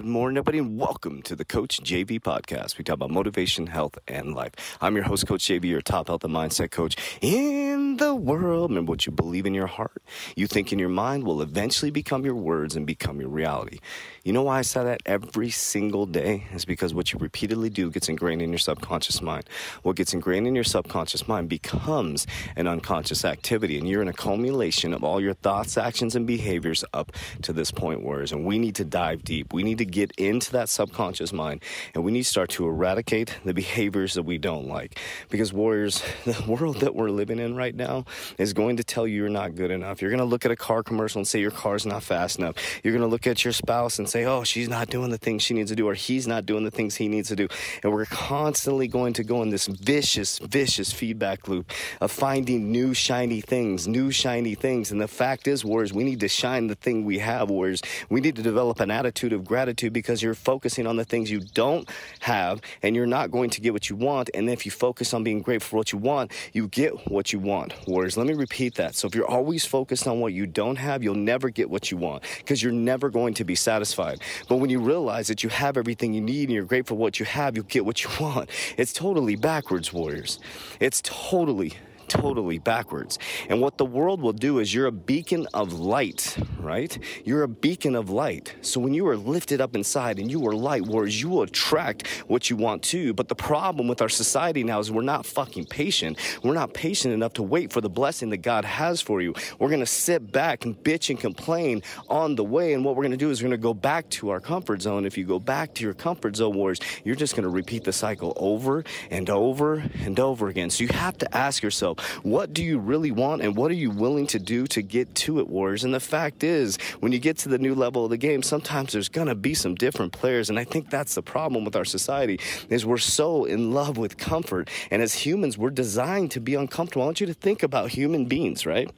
morning, everybody, and welcome to the Coach JV podcast. We talk about motivation, health, and life. I'm your host, Coach JV, your top health and mindset coach in the world. Remember what you believe in your heart, you think in your mind will eventually become your words and become your reality. You know why I say that every single day? Is because what you repeatedly do gets ingrained in your subconscious mind. What gets ingrained in your subconscious mind becomes an unconscious activity, and you're an accumulation of all your thoughts, actions, and behaviors up to this point, Warriors. And we need to dive deep. We need to get into that subconscious mind, and we need to start to eradicate the behaviors that we don't like. Because, Warriors, the world that we're living in right now is going to tell you you're not good enough. You're going to look at a car commercial and say your car's not fast enough. You're going to look at your spouse and say, oh, she's not doing the things she needs to do, or he's not doing the things he needs to do. And we're constantly going to go in this vicious, vicious feedback loop of finding new shiny things, new shiny things. And the fact is, Warriors, we need to shine the thing we have, Warriors. We need to develop an attitude of gratitude because you're focusing on the things you don't have and you're not going to get what you want. And if you focus on being grateful for what you want, you get what you want. Warriors, let me repeat that. So if you're always focused on what you don't have, you'll never get what you want because you're never going to be satisfied. But when you realize that you have everything you need and you're grateful for what you have, you'll get what you want. It's totally backwards, warriors. It's totally totally backwards. And what the world will do is you're a beacon of light, right? You're a beacon of light. So when you are lifted up inside and you are light, whereas you will attract what you want to. But the problem with our society now is we're not fucking patient. We're not patient enough to wait for the blessing that God has for you. We're to sit back and bitch and complain on the way. And what we're to do is we're to go back to our comfort zone. If you go back to your comfort zone, wars, you're just to repeat the cycle over and over and over again. So you have to ask yourself, what do you really want and what are you willing to do to get to it, Warriors? And the fact is, when you get to the new level of the game, sometimes there's going to be some different players. And I think that's the problem with our society is we're so in love with comfort. And as humans, we're designed to be uncomfortable. I want you to think about human beings, right?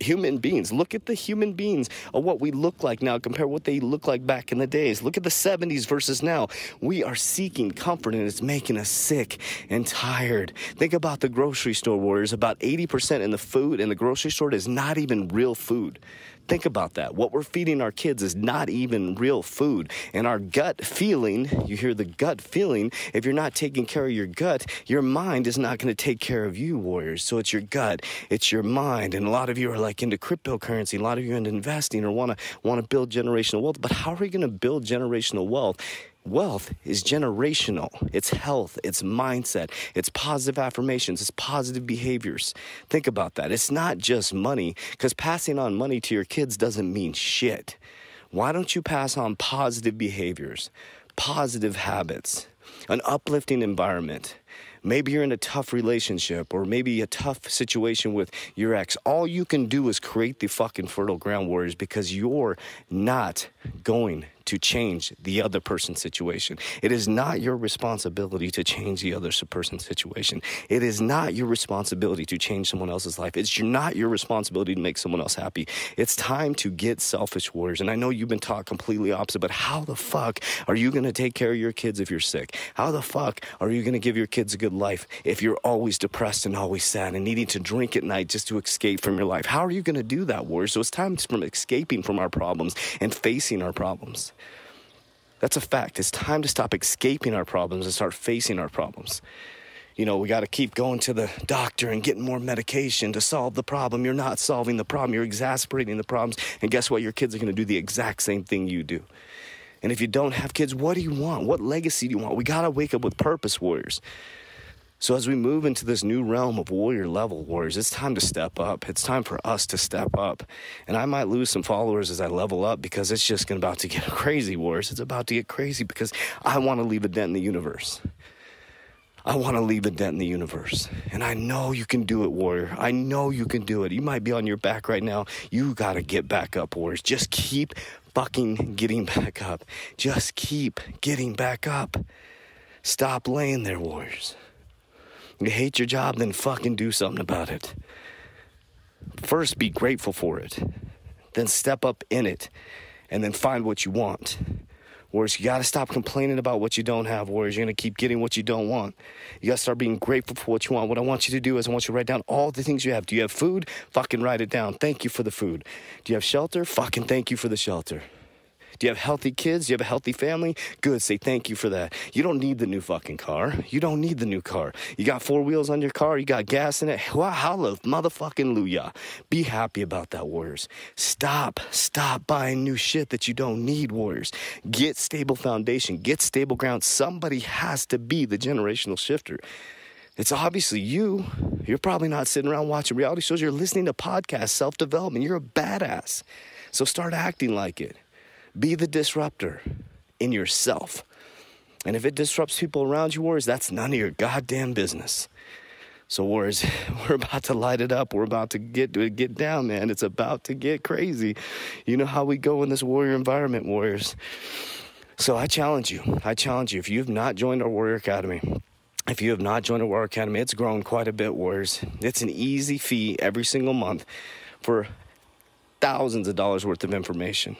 Human beings. Look at the human beings of what we look like now compare what they look like back in the days. Look at the 70s versus now. We are seeking comfort and it's making us sick and tired. Think about the grocery store warriors. About 80% in the food in the grocery store is not even real food. Think about that. What we're feeding our kids is not even real food. And our gut feeling, you hear the gut feeling, if you're not taking care of your gut, your mind is not going to take care of you, warriors. So it's your gut, it's your mind. And a lot of you are like into cryptocurrency, a lot of you are into investing or want to want to build generational wealth. But how are you going to build generational wealth Wealth is generational. It's health, it's mindset, it's positive affirmations, it's positive behaviors. Think about that. It's not just money, because passing on money to your kids doesn't mean shit. Why don't you pass on positive behaviors, positive habits, an uplifting environment? Maybe you're in a tough relationship or maybe a tough situation with your ex. All you can do is create the fucking fertile ground warriors because you're not going to change the other person's situation. It is not your responsibility to change the other person's situation. It is not your responsibility to change someone else's life. It's not your responsibility to make someone else happy. It's time to get selfish warriors. And I know you've been taught completely opposite, but how the fuck are you going to take care of your kids if you're sick? How the fuck are you going to give your kids a good life if you're always depressed and always sad and needing to drink at night just to escape from your life? How are you going to do that, warriors? So it's time from escaping from our problems and facing our problems. That's a fact. It's time to stop escaping our problems and start facing our problems. You know, we got to keep going to the doctor and getting more medication to solve the problem. You're not solving the problem, you're exasperating the problems. And guess what? Your kids are going to do the exact same thing you do. And if you don't have kids, what do you want? What legacy do you want? We got to wake up with purpose, warriors. So, as we move into this new realm of warrior level warriors, it's time to step up. It's time for us to step up. And I might lose some followers as I level up because it's just about to get crazy, warriors. It's about to get crazy because I want to leave a dent in the universe. I want to leave a dent in the universe. And I know you can do it, warrior. I know you can do it. You might be on your back right now. You got to get back up, warriors. Just keep fucking getting back up. Just keep getting back up. Stop laying there, warriors. You hate your job, then fucking do something about it. first be grateful for it, then step up in it, and then find what you want. Whereas you got to stop complaining about what you don't have, whereas you're to keep getting what you don't want. You got to start being grateful for what you want. What I want you to do is I want you to write down all the things you have. Do you have food? Fucking write it down. Thank you for the food. Do you have shelter? Fucking thank you for the shelter. Do you have healthy kids? Do you have a healthy family? Good. Say thank you for that. You don't need the new fucking car. You don't need the new car. You got four wheels on your car. You got gas in it. Wow, hallelujah, motherfucking luya. Be happy about that, Warriors. Stop. Stop buying new shit that you don't need, Warriors. Get stable foundation. Get stable ground. Somebody has to be the generational shifter. It's obviously you. You're probably not sitting around watching reality shows. You're listening to podcasts, self development. You're a badass. So start acting like it. Be the disruptor in yourself. And if it disrupts people around you, Warriors, that's none of your goddamn business. So, Warriors, we're about to light it up. We're about to get to get down, man. It's about to get crazy. You know how we go in this warrior environment, Warriors. So I challenge you. I challenge you. If you have not joined our Warrior Academy, if you have not joined our Warrior Academy, it's grown quite a bit, Warriors. It's an easy fee every single month for thousands of dollars worth of information.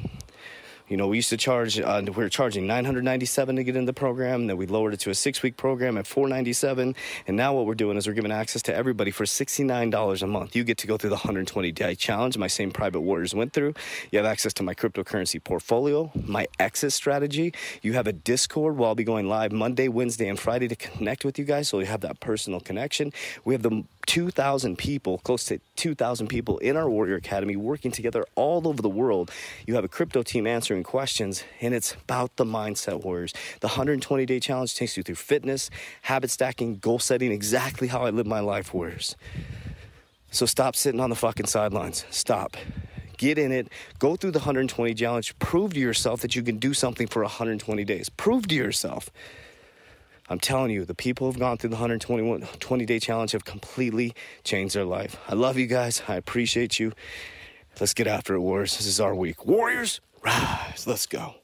You know, we used to charge, uh, we were charging 997 to get in the program. Then we lowered it to a six week program at 497 And now what we're doing is we're giving access to everybody for $69 a month. You get to go through the 120 day challenge my same private warriors went through. You have access to my cryptocurrency portfolio, my exit strategy. You have a Discord where I'll be going live Monday, Wednesday, and Friday to connect with you guys. So you have that personal connection. We have the 2,000 people, close to 2,000 people in our Warrior Academy working together all over the world. You have a crypto team answering questions, and it's about the mindset warriors. The 120 day challenge takes you through fitness, habit stacking, goal setting, exactly how I live my life, warriors. So stop sitting on the fucking sidelines. Stop. Get in it. Go through the 120 challenge. Prove to yourself that you can do something for 120 days. Prove to yourself. I'm telling you, the people who've gone through the 121 20 day challenge have completely changed their life. I love you guys. I appreciate you. Let's get after it, Warriors. This is our week. Warriors, rise. Let's go.